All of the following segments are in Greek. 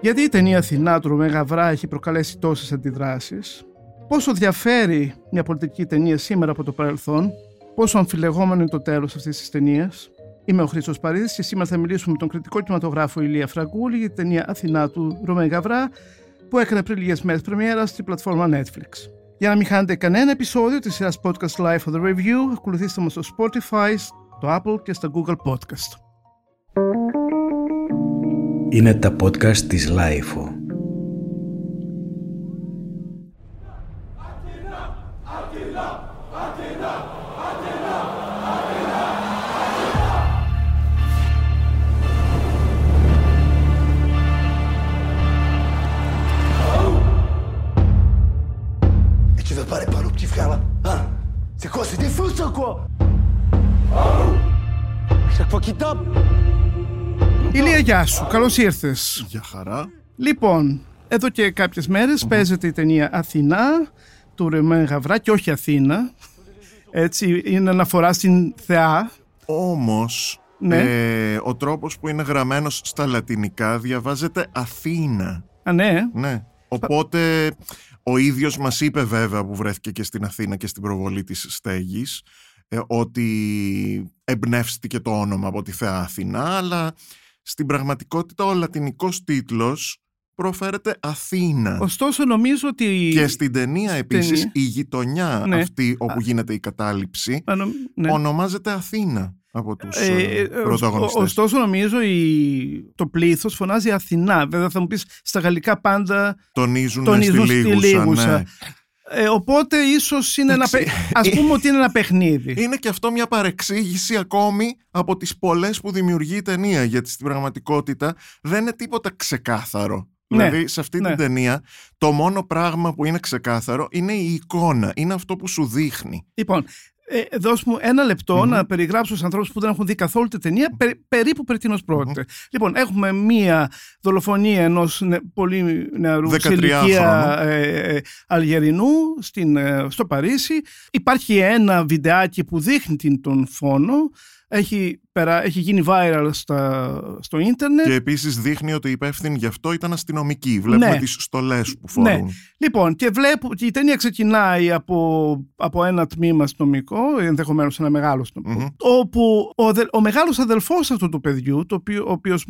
Γιατί η ταινία Αθηνά του Ρωμέ Γαβρά έχει προκαλέσει τόσες αντιδράσεις, πόσο διαφέρει μια πολιτική ταινία σήμερα από το παρελθόν, πόσο αμφιλεγόμενο είναι το τέλος αυτής της ταινίας; Είμαι ο Χρήστος Παρίδης και σήμερα θα μιλήσουμε με τον κριτικό κινηματογράφο Ηλία Φραγκούλη για την ταινία Αθηνά του Ρωμέ Γαβρά που έκανε πριν λίγες μέρες πρεμιέρα στην πλατφόρμα Netflix. Για να μην χάνετε κανένα επεισόδιο της σειράς podcast Live for the Review, ακολουθήστε μας στο Spotify, στο Apple και στο Google Podcast. Είναι τα podcast της Lifeo. Et tu veux pas aller parler au petit frère là Hein C'est quoi C'est des fous ça ou quoi Chaque fois qu'il tape Ηλία, γεια σου. Καλώς ήρθες. Για χαρά. Λοιπόν, εδώ και κάποιες μέρες παίζεται η ταινία Αθηνά του Ρεμέν Γαβρά και όχι Αθήνα. Έτσι, είναι αναφορά στην θεά. Όμως, Ναι. ε, ο τρόπος που είναι γραμμένος στα λατινικά διαβάζεται Αθήνα. Α, ναι. Ναι. Οπότε, ο ίδιος μας είπε βέβαια που βρέθηκε και στην Αθήνα και στην προβολή της στέγης ε, ότι εμπνεύστηκε το όνομα από τη θεά Αθηνά, αλλά στην πραγματικότητα ο λατινικός τίτλος προφέρεται Αθήνα. Ωστόσο, νομίζω ότι... Και στην ταινία επίσης ταινία. η γειτονιά Ναι. αυτή όπου γίνεται η κατάληψη Α, νομ- ναι. ονομάζεται Αθήνα από τους Ε, ε, ε, πρωταγωνιστές. Ωστόσο, νομίζω η... το πλήθος φωνάζει Αθηνά. Βέβαια, θα μου πεις στα γαλλικά πάντα Τονίζουν, τονίζουν στη στη λίγουσα, λίγουσα. ναι. Ε, οπότε ίσως είναι ένα, Εντάξει. παι- ας πούμε ότι είναι ένα παιχνίδι. Είναι και αυτό μια παρεξήγηση ακόμη από τις πολλές που δημιουργεί η ταινία γιατί στην πραγματικότητα δεν είναι τίποτα ξεκάθαρο. Ναι, Δηλαδή σε αυτή ναι. την ταινία το μόνο πράγμα που είναι ξεκάθαρο είναι η εικόνα, είναι αυτό που σου δείχνει. Λοιπόν, ε, δώσ' μου ένα λεπτό να περιγράψω στους ανθρώπους που δεν έχουν δει καθόλου τη ταινία περί- περίπου περί τίνος πρόκειται. Λοιπόν, έχουμε μία δολοφονία ενός νε, πολύ νεαρού σε 13 ηλικία χρόνων. ε, ε, Αλγερινού στην, ε, στο Παρίσι. Υπάρχει ένα βιντεάκι που δείχνει την, τον φόνο. Έχει, περα, έχει γίνει viral στα, στο ίντερνετ. Και επίσης δείχνει ότι οι υπεύθυνοι γι' αυτό ήταν αστυνομικοί. Βλέπουμε Ναι. τις στολές που φορούν. Ναι. Λοιπόν, και βλέπω και η ταινία ξεκινάει από, από ένα τμήμα αστυνομικό, ενδεχομένως ένα μεγάλο αστυνομικό, όπου ο, δε- ο μεγάλος αδελφός αυτού του παιδιού, το οποίο, ο οποίος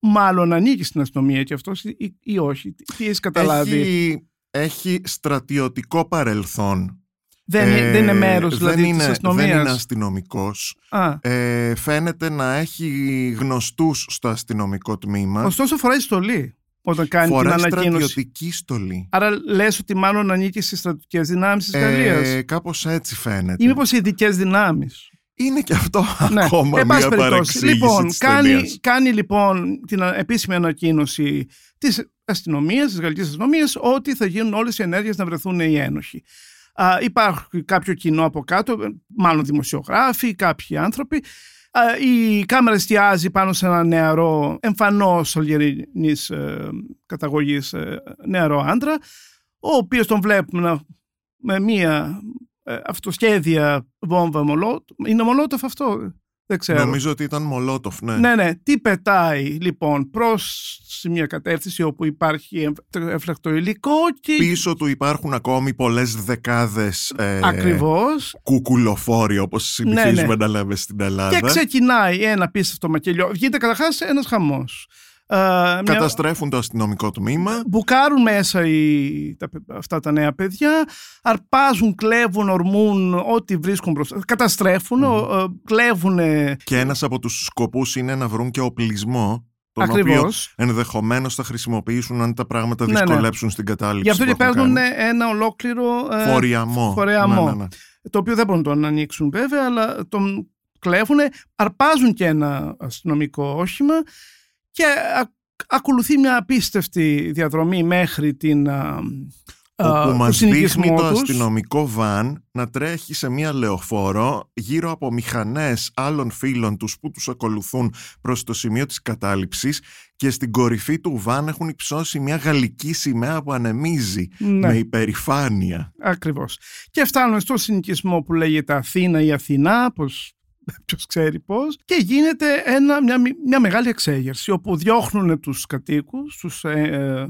μάλλον ανήκει στην αστυνομία και αυτός ή, ή- ή όχι, τι- τι έχεις καταλάβει; Έχει, έχει στρατιωτικό παρελθόν. Δεν, είναι- Ε, δεν είναι μέρος δηλαδή δεν της είναι, αστυνομίας. δεν είναι αστυνομικός. Α, Ε, φαίνεται να έχει γνωστούς στο αστυνομικό τμήμα. ωστόσο φοράει στολή όταν κάνει Φοράει την ανακοίνωση. στρατιωτική στολή. Άρα λες ότι μάλλον ανήκει στις στρατιωτικές δυνάμεις της Γαλλίας. Ε, κάπως έτσι φαίνεται. Ή μήπως οι ειδικές δυνάμεις. Είναι και αυτό Ναι, ακόμα εν πάση μια περιπτώσει. παρεξήγηση Λοιπόν, της κάνει, ταινίας. κάνει λοιπόν την α- επίσημη ανακοίνωση της αστυνομίας, της γαλλικής αστυνομίας, ότι θα γίνουν όλες οι ενέργειες να βρεθούν οι ένοχοι. Α, υπάρχει κάποιο κοινό από κάτω, ε, μάλλον δημοσιογράφοι, κάποιοι άνθρωποι. Α, η κάμερα εστιάζει πάνω σε ένα νεαρό, εμφανώς αλγερινής ε, καταγωγής ε, νεαρό άντρα, ο οποίος τον βλέπουμε να- με μία ε, αυτοσχέδια βόμβα μολότοφ. Είναι μολότοφ αυτό, δεν ξέρω. Νομίζω ότι ήταν Μολότοφ, ναι. Ναι, ναι. Τι πετάει λοιπόν προς σε μια κατεύθυνσης όπου υπάρχει εμ- έφλακτο υλικό και Πίσω του υπάρχουν ακόμη πολλές δεκάδες ε, ακριβώς κουκουλοφόροι όπως συνηθίζουμε ναι. να λέμε στην Ελλάδα. και ξεκινάει ένα πίστευτο μακελιό. Γίνεται καταρχάς ένας χαμός. Ε, μια- Καταστρέφουν το αστυνομικό τμήμα. Μπουκάρουν μέσα οι, τα, παι- αυτά τα νέα παιδιά, αρπάζουν, κλέβουν, ορμούν ό,τι βρίσκουν μπροστά. Καταστρέφουν, ο- ε, κλέβουν Και ένας από τους σκοπούς είναι να βρουν και οπλισμό τον Ακριβώς. οποίο ενδεχομένως θα χρησιμοποιήσουν αν τα πράγματα Ναι, ναι. δυσκολέψουν στην κατάληψη Γι' αυτό που και έχουν παίρνουν κάνει. ένα ολόκληρο ε, Φοριαμό. φορεαμό. Ναι, ναι, ναι. το οποίο δεν μπορούν να τον ανοίξουν βέβαια, αλλά τον κλέβουν, αρπάζουν και ένα αστυνομικό όχημα και α- ακολουθεί μια απίστευτη διαδρομή μέχρι την α, α, όπου το μας συνοικισμό δείχνει το τους. αστυνομικό βαν να τρέχει σε μία λεωφόρο γύρω από μηχανές άλλων φίλων τους που τους ακολουθούν προς το σημείο της κατάληψης και στην κορυφή του βαν έχουν υψώσει μια γαλλική σημαία που ανεμίζει Ναι. με υπερηφάνεια. Ακριβώς. Και φτάνουν στο συνοικισμό που λέγεται Αθήνα ή Αθηνά, πως ποιος ξέρει πώς, και γίνεται ένα, μια, μια μεγάλη εξέγερση όπου διώχνουν τους κατοίκους, τους, ε, ε,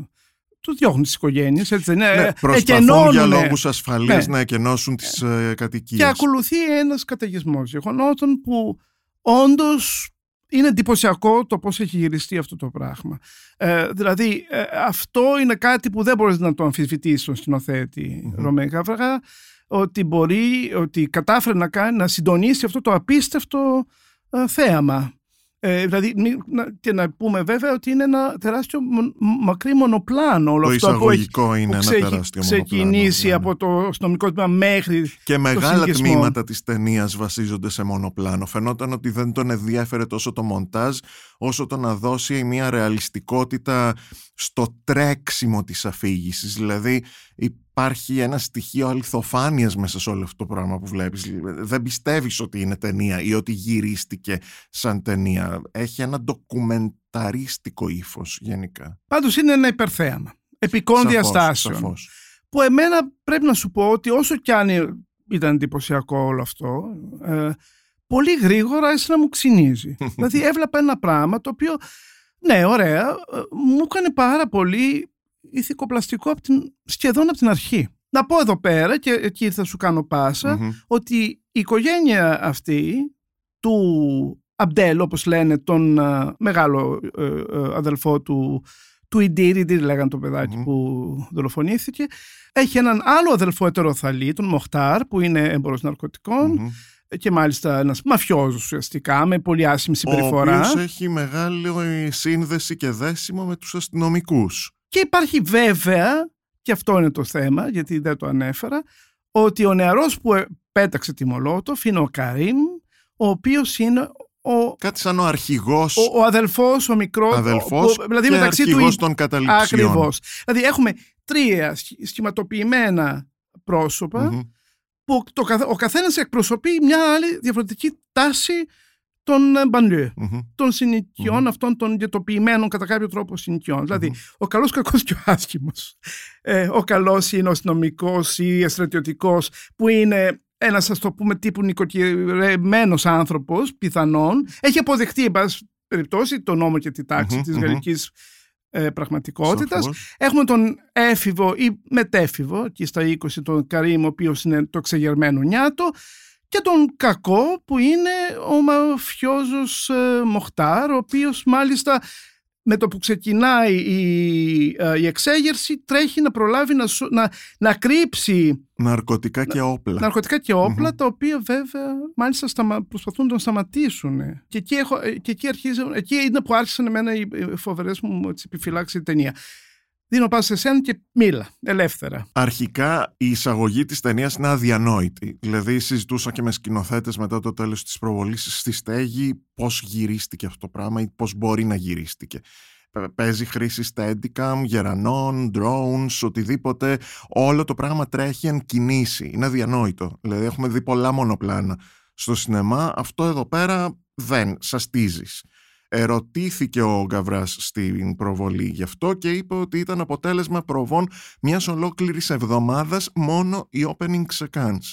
τους διώχνουν τις οικογένειες, έτσι δεν είναι. Ναι, προσπαθούν εκενώνουν, για λόγους ασφαλείας Ναι. να εκενώσουν τις ε, κατοικίες. Και ακολουθεί ένας καταιγισμός γεγονότων που όντως είναι εντυπωσιακό το πώς έχει γυριστεί αυτό το πράγμα. Ε, δηλαδή ε, αυτό είναι κάτι που δεν μπορείς να το αμφισβητήσεις στον σκηνοθέτη Μμμ. Ρωμαίο Καβραγά ότι μπορεί, ότι κατάφερε να κάνει, να συντονίσει αυτό το απίστευτο ε, θέαμα. Ε, δηλαδή, μη- να- και να πούμε βέβαια ότι είναι ένα τεράστιο μο- μακρύ μονοπλάνο όλο Το αυτό που έχει εισαγωγικό είναι που ένα ξε- τεράστιο ξεκινήσει μονοπλάνο, ναι, ναι. από το αστυνομικό τμήμα μέχρι Και μεγάλα συγγισμό. τμήματα της ταινίας βασίζονται σε μονοπλάνο. Φαινόταν ότι δεν τον ενδιέφερε τόσο το μοντάζ όσο το να δώσει μια ρεαλιστικότητα στο τρέξιμο της αφήγησης. Δηλαδή υπάρχει ένα στοιχείο αληθοφάνειας μέσα σε όλο αυτό το πράγμα που βλέπεις. Δεν πιστεύεις ότι είναι ταινία ή ότι γυρίστηκε σαν ταινία. Έχει ένα ντοκουμενταρίστικο ύφος γενικά. Πάντως είναι ένα υπερθέαμα. Επικών Σαφώς, διαστάσεων. σαφώς. Που εμένα πρέπει να σου πω ότι όσο κι αν ήταν εντυπωσιακό όλο αυτό, ε, πολύ γρήγορα άρχισε να μου ξυνίζει. δηλαδή έβλεπα ένα πράγμα το οποίο, ναι, ωραία, ε, μου έκανε πάρα πολύ ηθικοπλαστικό από την, σχεδόν από την αρχή. Να πω εδώ πέρα και εκεί θα σου κάνω πάσα Μμμ. ότι η οικογένεια αυτή του Αμπτέλ, όπως λένε, τον α, μεγάλο ε, ε, αδελφό του, του Ιντήρ, Ιντήρ λέγανε το παιδάκι Μμμ. που δολοφονήθηκε, έχει έναν άλλο αδελφό ετεροθαλή, τον Μοχτάρ, που είναι έμπορος ναρκωτικών Μμμ. και μάλιστα ένας μαφιόζος ουσιαστικά, με πολύ άσχημη Ο συμπεριφορά. οποίος έχει μεγάλη σύνδεση και δέσιμο με τους αστυνομικούς. Και υπάρχει βέβαια, και αυτό είναι το θέμα, γιατί δεν το ανέφερα, ότι ο νεαρός που ε, πέταξε τη Μολότοφ είναι ο Καρίμ, ο οποίος είναι ο, Κάτι σαν ο αρχηγός, ο, ο αδελφός, ο μικρός, αδελφός ο- δηλαδή και μεταξύ του αρχηγός ή- των καταληψιών. Ακριβώς. Δηλαδή έχουμε τρία σχ- σχηματοποιημένα πρόσωπα Μμμ. που το, καθ- ο καθένας εκπροσωπεί μια άλλη διαφορετική τάση των ε, μπανλιέ, Μμμ. των συνοικιών Μμμ. αυτών των γετοποιημένων κατά κάποιο τρόπο συνοικιών. Δηλαδή, ο καλός, κακός και ο άσχημος. Ε, ο καλός είναι ο αστυνομικός ή στρατιωτικός που είναι ένας, ας το πούμε, τύπου νοικοκυρεμένος άνθρωπος, πιθανόν. Έχει αποδεχτεί, εν πάση περιπτώσει, τον νόμο και τη τάξη Μμμ, της μμμ. γαλλικής ε, πραγματικότητας. Σαφώς. Έχουμε τον έφηβο ή μετέφηβο, εκεί στα 20, τον Καρύμ, ο οποίος είναι το ξεγερμένο νιάτο, και τον κακό που είναι ο μαφιόζος ε, Μοχτάρ, ο οποίος μάλιστα με το που ξεκινάει η, ε, η εξέγερση τρέχει να προλάβει να, σω- να, να κρύψει Ναρκωτικά και όπλα. ναρκωτικά και όπλα, Μμμ. τα οποία βέβαια μάλιστα σταμα, προσπαθούν να τον σταματήσουν. Και εκεί, έχω, ε, και εκεί, αρχίζω, εκεί είναι που άρχισαν εμένα οι οι φοβερές μου έτσι, επιφυλάξεις η ταινία. Δίνω πάσα σε σένα και μίλα, ελεύθερα. Αρχικά η εισαγωγή της ταινίας είναι αδιανόητη. Δηλαδή συζητούσα και με σκηνοθέτες μετά το τέλος της προβολής στη στέγη πώς γυρίστηκε αυτό το πράγμα ή πώς μπορεί να γυρίστηκε. Παι- Παίζει χρήση steadicam, γερανών, drones, οτιδήποτε. Όλο το πράγμα τρέχει εν κινήσει. Είναι αδιανόητο. Δηλαδή έχουμε δει πολλά μονοπλάνα στο σινεμά. Αυτό εδώ πέρα δεν σαστίζεις. Ερωτήθηκε ο Γκαβράς στην προβολή γι' αυτό και είπε ότι ήταν αποτέλεσμα προβών μιας ολόκληρης εβδομάδας μόνο οι opening sequence.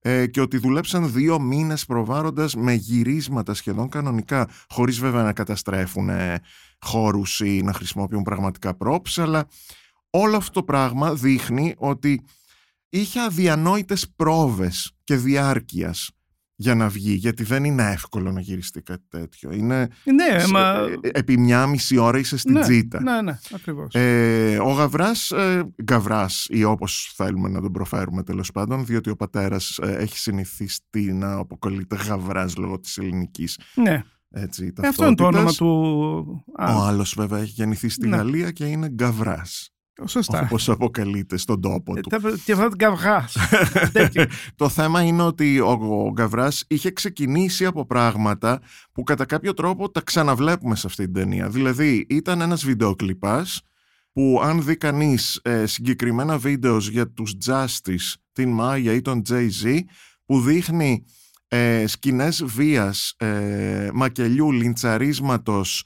Ε, και ότι δουλέψαν δύο μήνες προβάροντας με γυρίσματα σχεδόν κανονικά, χωρίς βέβαια να καταστρέφουν ε, χώρους ή να χρησιμοποιούν πραγματικά props, αλλά όλο αυτό το πράγμα δείχνει ότι είχε αδιανόητες πρόβες και διάρκειας για να βγει, γιατί δεν είναι εύκολο να γυριστεί κάτι τέτοιο. Είναι, Ναι, σε- μα... ε, επί μια μισή ώρα είσαι στην ναι, τζίτα. Ναι, ναι, ακριβώς. Ε, ο Γαβράς, ε, Γκαβράς ή όπως θέλουμε να τον προφέρουμε τέλος πάντων, διότι ο πατέρας ε, έχει συνηθιστεί να αποκαλείται Γαβράς λόγω της ελληνικής ναι, έτσι, Ε, αυτό είναι το όνομα ταυτότητας. του... Α, Ο άλλος βέβαια έχει γεννηθεί στη Ναι. Γαλλία και είναι Γκαβράς, σωστά. όπως αποκαλείται στον τόπο Ε, του. τα- Και αυτά την καυγάς. Τέτοιο. το θέμα είναι ότι ο, ο Γκαβράς είχε ξεκινήσει από πράγματα που κατά κάποιο τρόπο τα ξαναβλέπουμε σε αυτή την ταινία. Δηλαδή ήταν ένας βιντεοκλιπάς που αν δει κανείς συγκεκριμένα βίντεος για τους Justice, την Maya ή τον Jay-Z που δείχνει ε, σκηνές βίας, ε, μακελιού, λιντσαρίσματος,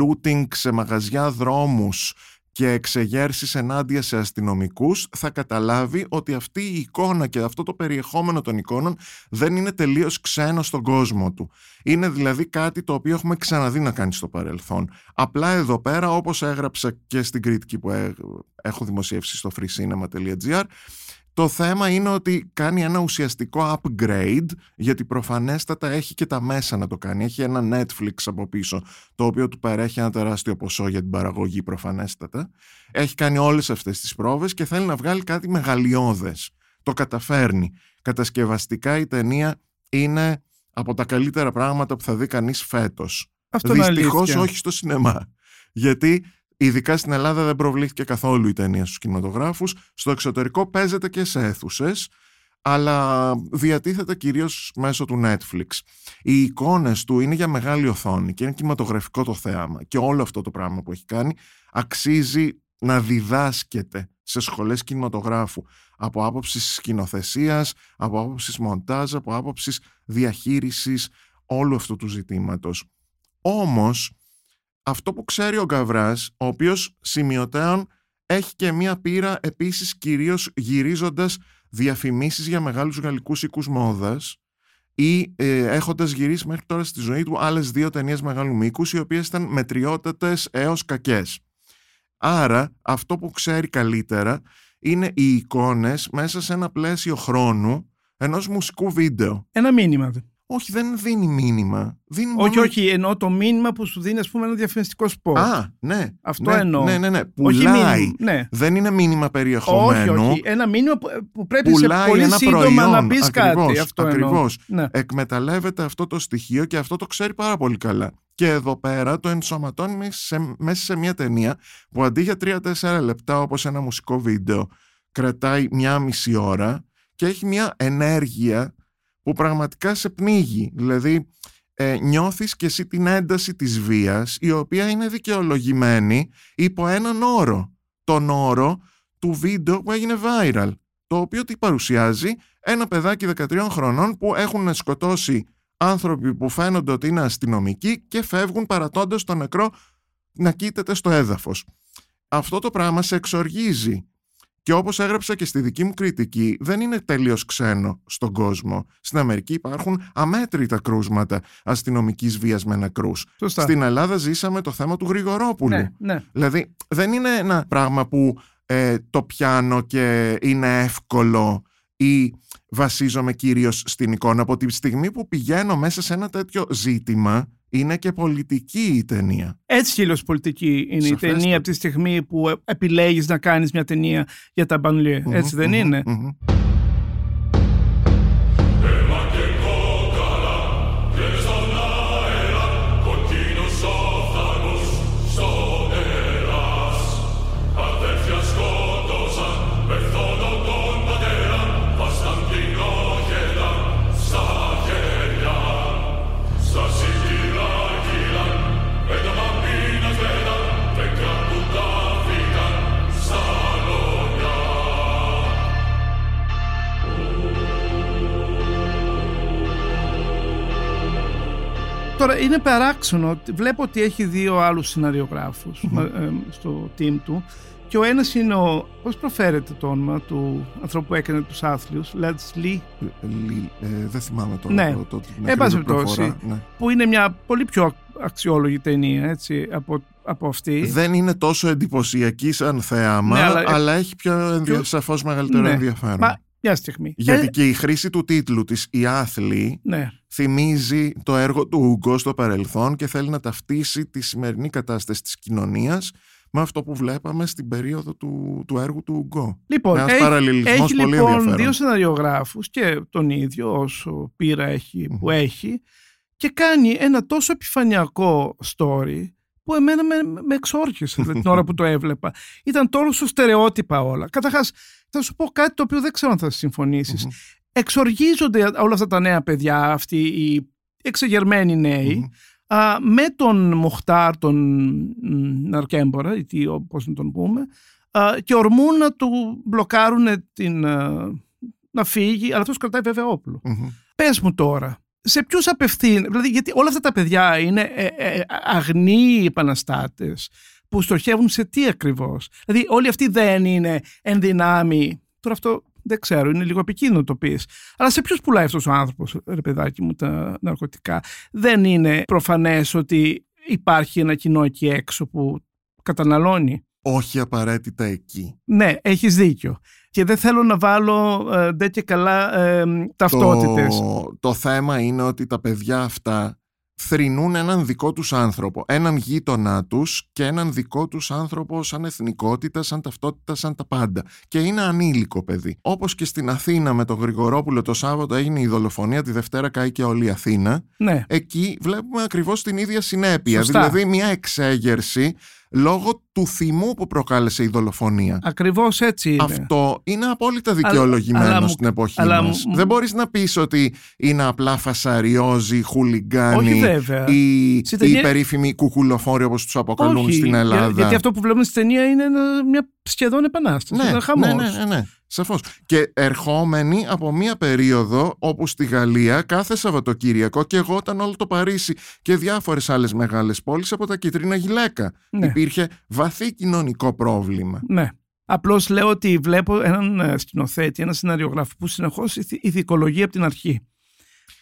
looting σε μαγαζιά δρόμους, και εξεγέρσεις ενάντια σε αστυνομικούς θα καταλάβει ότι αυτή η εικόνα και αυτό το περιεχόμενο των εικόνων δεν είναι τελείως ξένο στον κόσμο του. Είναι δηλαδή κάτι το οποίο έχουμε ξαναδεί να κάνει στο παρελθόν. Απλά εδώ πέρα όπως έγραψα και στην κριτική που έχω δημοσιεύσει στο freecinema.gr το θέμα είναι ότι κάνει ένα ουσιαστικό upgrade γιατί προφανέστατα έχει και τα μέσα να το κάνει. Έχει ένα Netflix από πίσω το οποίο του παρέχει ένα τεράστιο ποσό για την παραγωγή προφανέστατα. Έχει κάνει όλες αυτές τις πρόβες και θέλει να βγάλει κάτι μεγαλειώδες. Το καταφέρνει. Κατασκευαστικά η ταινία είναι από τα καλύτερα πράγματα που θα δει κανείς φέτος. Αυτό Δυστυχώς όχι στο σινεμά. Γιατί Ειδικά στην Ελλάδα δεν προβλήθηκε καθόλου η ταινία στους κινηματογράφους. Στο εξωτερικό παίζεται και σε αίθουσες, αλλά διατίθεται κυρίως μέσω του Netflix. Οι εικόνες του είναι για μεγάλη οθόνη και είναι κινηματογραφικό το θέαμα και όλο αυτό το πράγμα που έχει κάνει αξίζει να διδάσκεται σε σχολές κινηματογράφου από άποψης σκηνοθεσίας, από άποψης μοντάζ, από άποψης διαχείρισης όλου αυτού του ζητήματος. Όμως, αυτό που ξέρει ο Γκαβράς, ο οποίος σημειωτέων έχει και μία πείρα επίσης κυρίως γυρίζοντας διαφημίσεις για μεγάλους γαλλικούς οίκους μόδας ή ε, έχοντας γυρίσει μέχρι τώρα στη ζωή του άλλες δύο ταινίες μεγάλου μήκους οι οποίες ήταν μετριότατες έως κακές. Άρα αυτό που ξέρει καλύτερα είναι οι εικόνες μέσα σε ένα πλαίσιο χρόνου ενός μουσικού βίντεο. Ένα μήνυμα. Όχι, δεν δίνει μήνυμα. Δίνει όχι, μόνο... όχι, εννοώ το μήνυμα που σου δίνει, ας πούμε, ένα διαφημιστικό σπορ. Α, ναι. Αυτό ναι, εννοώ. Ναι, ναι, ναι. Πουλάει. ναι. Δεν είναι μήνυμα περιεχομένου. Όχι, όχι. Ένα μήνυμα που, που πρέπει Πουλάει σε πολύ ένα σύντομα προϊόν. να πεις Ακριβώς, κάτι. Αυτό ακριβώς. Ναι. Εκμεταλλεύεται αυτό το στοιχείο και αυτό το ξέρει πάρα πολύ καλά. Και εδώ πέρα το ενσωματώνει μέσα σε, μέσα σε μια ταινία που αντί για 3-4 λεπτά όπως ένα μουσικό βίντεο κρατάει μια μισή ώρα και έχει μια ενέργεια που πραγματικά σε πνίγει. Δηλαδή ε, νιώθεις και εσύ την ένταση της βίας η οποία είναι δικαιολογημένη υπό έναν όρο. Τον όρο του βίντεο που έγινε viral. Το οποίο τι παρουσιάζει; Ένα παιδάκι 13 χρονών που έχουν σκοτώσει άνθρωποι που φαίνονται ότι είναι αστυνομικοί και φεύγουν παρατώντας τον νεκρό να κοίταται στο έδαφος. Αυτό το πράγμα σε εξοργίζει και όπως έγραψα και στη δική μου κριτική, δεν είναι τελείως ξένο στον κόσμο. Στην Αμερική υπάρχουν αμέτρητα κρούσματα αστυνομικής βίας με νεκρούς. Σωστά. Στην Ελλάδα ζήσαμε το θέμα του Γρηγορόπουλου. Ναι, ναι. Δηλαδή δεν είναι ένα πράγμα που ε, το πιάνω και είναι εύκολο ή βασίζομαι κυρίως στην εικόνα. Από τη στιγμή που πηγαίνω μέσα σε ένα τέτοιο ζήτημα είναι και πολιτική η ταινία. Έτσι και πολιτική είναι η ταινία από τη στιγμή που επιλέγεις να κάνεις μια ταινία για τα μπανλιέ. Έτσι δεν είναι; Τώρα είναι παράξενο. Βλέπω ότι έχει δύο άλλους σεναριογράφους ε, στο team του και ο ένας είναι ο... Πώς προφέρεται το όνομα του ανθρώπου που έκανε τους άθλιους, Let's Lee. Ε, δεν θυμάμαι τώρα ναι. το, το, την ναι. Που είναι μια πολύ πιο αξιόλογη ταινία έτσι, από, από αυτή. Δεν είναι τόσο εντυπωσιακή σαν θέαμα, Ναι, αλλά- αλλά, έχει πιο, ενδια... πιο- σαφώς μεγαλύτερο Ναι. ενδιαφέρον. Μα μια στιγμή. Γιατί Ε, και η χρήση του τίτλου της «Η άθλη» ναι. θυμίζει το έργο του Ουγκό στο παρελθόν και θέλει να ταυτίσει τη σημερινή κατάσταση της κοινωνίας με αυτό που βλέπαμε στην περίοδο του, του έργου του Ουγκό. Λοιπόν, Ένας έχει, παραλληλισμός έχει πολύ λοιπόν ενδιαφέρον. δύο σεναριογράφους και τον ίδιο όσο πείρα έχει, που Μμμ. έχει και κάνει ένα τόσο επιφανειακό story που εμένα με, με εξόρχισε δηλαδή, την ώρα που το έβλεπα. Ήταν τόσο στερεότυπα όλα. Καταρχάς, θα σου πω κάτι το οποίο δεν ξέρω αν θα συμφωνήσεις. Μμμ. Εξοργίζονται όλα αυτά τα νέα παιδιά, αυτοί οι εξεγερμένοι νέοι, Μμμ. α, με τον Μοχτάρ, τον μ, Ναρκέμπορα, ή τι, πώς να τον πούμε, α, και ορμούν να του μπλοκάρουν την, α, να φύγει, αλλά αυτός κρατάει βέβαια όπλο. Μμμ. Πες μου τώρα, σε ποιους απευθύνει, δηλαδή γιατί όλα αυτά τα παιδιά είναι ε, ε, αγνοί επαναστάτες που στοχεύουν σε τι ακριβώς. Δηλαδή όλοι αυτοί δεν είναι ενδυνάμοι. Τώρα αυτό δεν ξέρω, είναι λίγο επικίνδυνο το πεις. Αλλά σε ποιους πουλάει αυτός ο άνθρωπος, ρε παιδάκι μου, τα ναρκωτικά; Δεν είναι προφανές ότι υπάρχει ένα κοινό εκεί έξω που καταναλώνει; Όχι απαραίτητα εκεί. Ναι, έχεις δίκιο. Και δεν θέλω να βάλω ε, δεν και καλά ε, ταυτότητες. Το, το θέμα είναι ότι τα παιδιά αυτά θρηνούν έναν δικό τους άνθρωπο, έναν γείτονά τους και έναν δικό τους άνθρωπο σαν εθνικότητα, σαν ταυτότητα, σαν τα πάντα. Και είναι ανήλικο παιδί. Όπως και στην Αθήνα με τον Γρηγορόπουλο το Σάββατο έγινε η δολοφονία, τη Δευτέρα κάει και όλη η Αθήνα. Ναι. Εκεί βλέπουμε ακριβώς την ίδια συνέπεια. Σωστά. Δηλαδή μια εξέγερση λόγω του θυμού που προκάλεσε η δολοφονία. Ακριβώς έτσι είναι. Αυτό είναι απόλυτα δικαιολογημένο αλλά μου- στην εποχή αλλά μας. μου- Δεν μπορείς να πεις ότι είναι απλά φασαριόζοι, χουλιγκάνοι Όχι βέβαια. ή Στην οι ταινία- περίφημοι κουκουλοφόροι όπως τους αποκαλούν Όχι, στην για- Ελλάδα. γιατί αυτό που βλέπουμε στην ταινία είναι ένα- μια σχεδόν επανάσταση. ναι, ένα χαμός. ναι, ναι, ναι, ναι, σαφώς. Και ερχόμενοι από μια περίοδο όπου στη Γαλλία κάθε Σαββατοκύριακο και εγώ ήταν όλο το Παρίσι και διάφορες άλλες μεγάλες πόλεις από τα κίτρινα γυλαίκα. Ναι. Υπήρχε βαθύ κοινωνικό πρόβλημα. Ναι. Απλώς λέω ότι βλέπω έναν ε, σκηνοθέτη, έναν σεναριογράφο που συνεχώς ηθικολογεί από την αρχή.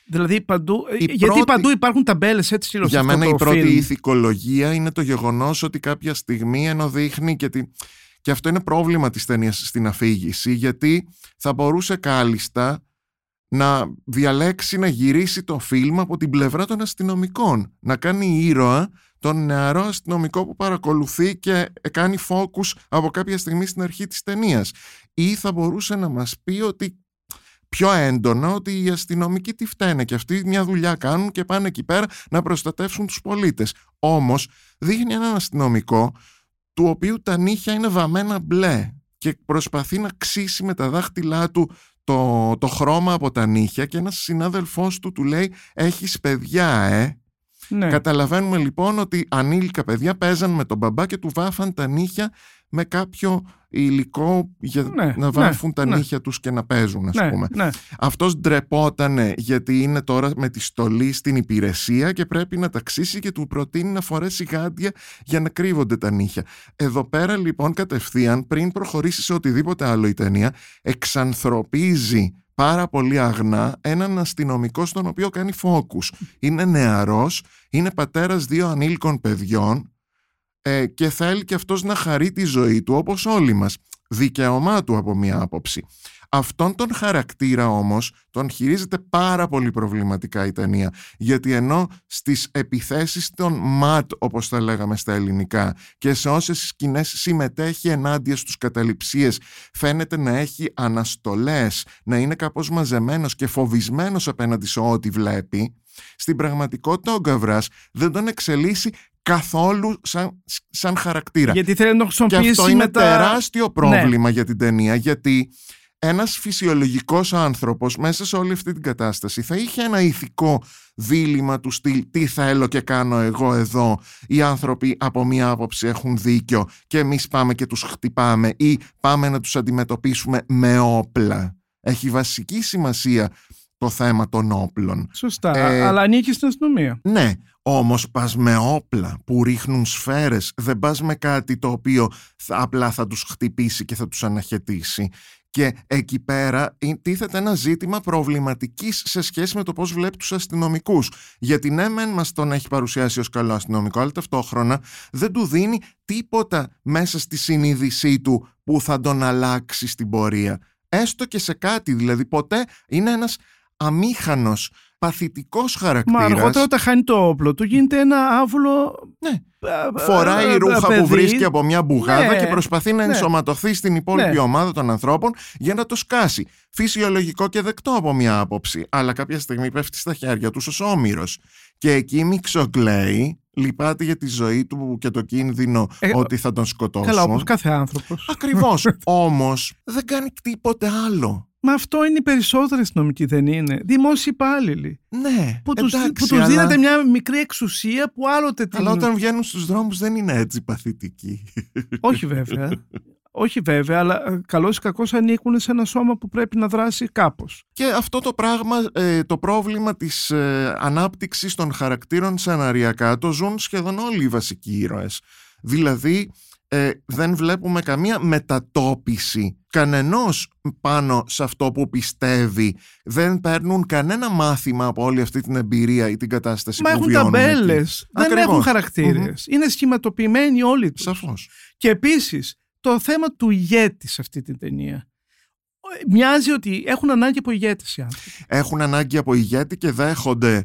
Δηλαδή παντού. ε, Η γιατί πρώτη- παντού υπάρχουν ταμπέλες έτσι σε Για αυτό μένα το η πρώτη φιλμ. ηθικολογία είναι το γεγονός ότι κάποια στιγμή ενώ δείχνει και, τη... και αυτό είναι πρόβλημα της ταινίας στην αφήγηση γιατί θα μπορούσε κάλλιστα να διαλέξει να γυρίσει το φιλμ από την πλευρά των αστυνομικών να κάνει ήρωα τον νεαρό αστυνομικό που παρακολουθεί και κάνει focus από κάποια στιγμή στην αρχή της ταινίας ή θα μπορούσε να μας πει ότι πιο έντονα ότι οι αστυνομικοί τι φταίνε και αυτοί μια δουλειά κάνουν και πάνε εκεί πέρα να προστατεύσουν τους πολίτες. Όμως δείχνει έναν αστυνομικό του οποίου τα νύχια είναι βαμμένα μπλε και προσπαθεί να ξύσει με τα δάχτυλά του το, το χρώμα από τα νύχια και ένας συνάδελφός του του λέει «Έχεις παιδιά, ε». Ναι. Καταλαβαίνουμε λοιπόν ότι ανήλικα παιδιά παίζαν με τον μπαμπά και του βάφαν τα νύχια με κάποιο υλικό για Ναι, να ναι, βάφουν τα ναι. νύχια τους και να παίζουν ας ναι, πούμε. ναι. Αυτός ντρεπότανε γιατί είναι τώρα με τη στολή στην υπηρεσία και πρέπει να ταξίσει και του προτείνει να φορέσει γάντια για να κρύβονται τα νύχια. Εδώ πέρα λοιπόν κατευθείαν πριν προχωρήσει σε οτιδήποτε άλλο η ταινία εξανθρωπίζει πάρα πολύ αγνά έναν αστυνομικό στον οποίο κάνει φόκους. Είναι νεαρός, είναι πατέρας δύο ανήλικων παιδιών ε, και θέλει και αυτός να χαρεί τη ζωή του όπως όλοι μας. Δικαίωμά του από μία άποψη. Αυτόν τον χαρακτήρα όμως τον χειρίζεται πάρα πολύ προβληματικά η ταινία γιατί ενώ στις επιθέσεις των ΜΑΤ όπως τα λέγαμε στα ελληνικά και σε όσες σκηνές συμμετέχει ενάντια στους καταληψίες φαίνεται να έχει αναστολές, να είναι κάπως μαζεμένος και φοβισμένος απέναντι σε ό,τι βλέπει στην πραγματικότητα ο Γκαβράς δεν τον εξελίσσει καθόλου σαν, σαν χαρακτήρα. Γιατί θέλει να το Και χρησιμοποιήσει αυτό είναι με τα... τεράστιο πρόβλημα για την ταινία γιατί ένας φυσιολογικός άνθρωπος μέσα σε όλη αυτή την κατάσταση θα είχε ένα ηθικό δίλημα του στυλ τι θέλω και κάνω εγώ εδώ; Οι άνθρωποι από μία άποψη έχουν δίκιο και εμείς πάμε και τους χτυπάμε ή πάμε να τους αντιμετωπίσουμε με όπλα. Έχει βασική σημασία το θέμα των όπλων. Σωστά. Ε, Αλλά ανήκει στην αστυνομία. Ναι, όμως πας με όπλα που ρίχνουν σφαίρες, δεν πας με κάτι το οποίο θα, απλά θα τους χτυπήσει και θα τους αναχαιτήσει. Και εκεί πέρα ε, τίθεται ένα ζήτημα προβληματικής σε σχέση με το πώς βλέπει τους αστυνομικούς. Γιατί ναι, μεν μας τον έχει παρουσιάσει ως καλό αστυνομικό, αλλά ταυτόχρονα δεν του δίνει τίποτα μέσα στη συνείδησή του που θα τον αλλάξει στην πορεία. Έστω και σε κάτι, δηλαδή ποτέ είναι ένας αμήχανος, παθητικός Μα χαρακτήρας. αργότερα όταν χάνει το όπλο του γίνεται ένα άβουλο. Ναι. ε, Φοράει ε, ρούχα παιδί. που βρίσκει από μια μπουγάδα Ναι, και προσπαθεί να ναι. ενσωματωθεί στην υπόλοιπη Ναι. ομάδα των ανθρώπων για να το σκάσει. Φυσιολογικό και δεκτό από μια άποψη, αλλά κάποια στιγμή πέφτει στα χέρια τους ως όμηρος. Και εκεί μιξοκλαίει, λυπάται για τη ζωή του και το κίνδυνο Ε, ότι θα τον σκοτώσουν. Καλά, όπως κάθε άνθρωπος. Ακριβώς. Όμως δεν κάνει τίποτε άλλο. Μα αυτό είναι οι περισσότεροι αστυνομικοί, δεν είναι. Δημόσιοι υπάλληλοι. Ναι, Που τους, εντάξει, που τους αλλά... δίνεται μια μικρή εξουσία που άλλοτε την. Αλλά όταν βγαίνουν στους δρόμους δεν είναι έτσι παθητικοί. Όχι βέβαια. Όχι βέβαια, αλλά καλώς ή κακώς ανήκουν σε ένα σώμα που πρέπει να δράσει κάπως. Και αυτό το πράγμα, ε, το πρόβλημα της ε, ανάπτυξης των χαρακτήρων σεναριακά το ζουν σχεδόν όλοι οι βασικοί ήρωες. Δηλαδή ε, δεν βλέπουμε καμία μετατόπιση κανενός πάνω σε αυτό που πιστεύει. Δεν παίρνουν κανένα μάθημα από όλη αυτή την εμπειρία ή την κατάσταση Μα που έχουν βιώνουν εκεί. ταμπέλες, δεν Ακριβώς. έχουν χαρακτήρες. Είναι σχηματοποιημένοι όλοι τους. Σαφώς. Και επίσης το θέμα του ηγέτη σε αυτή την ταινία. Μοιάζει ότι έχουν ανάγκη από ηγέτες οι άνθρωποι. Έχουν ανάγκη από ηγέτη και δέχονται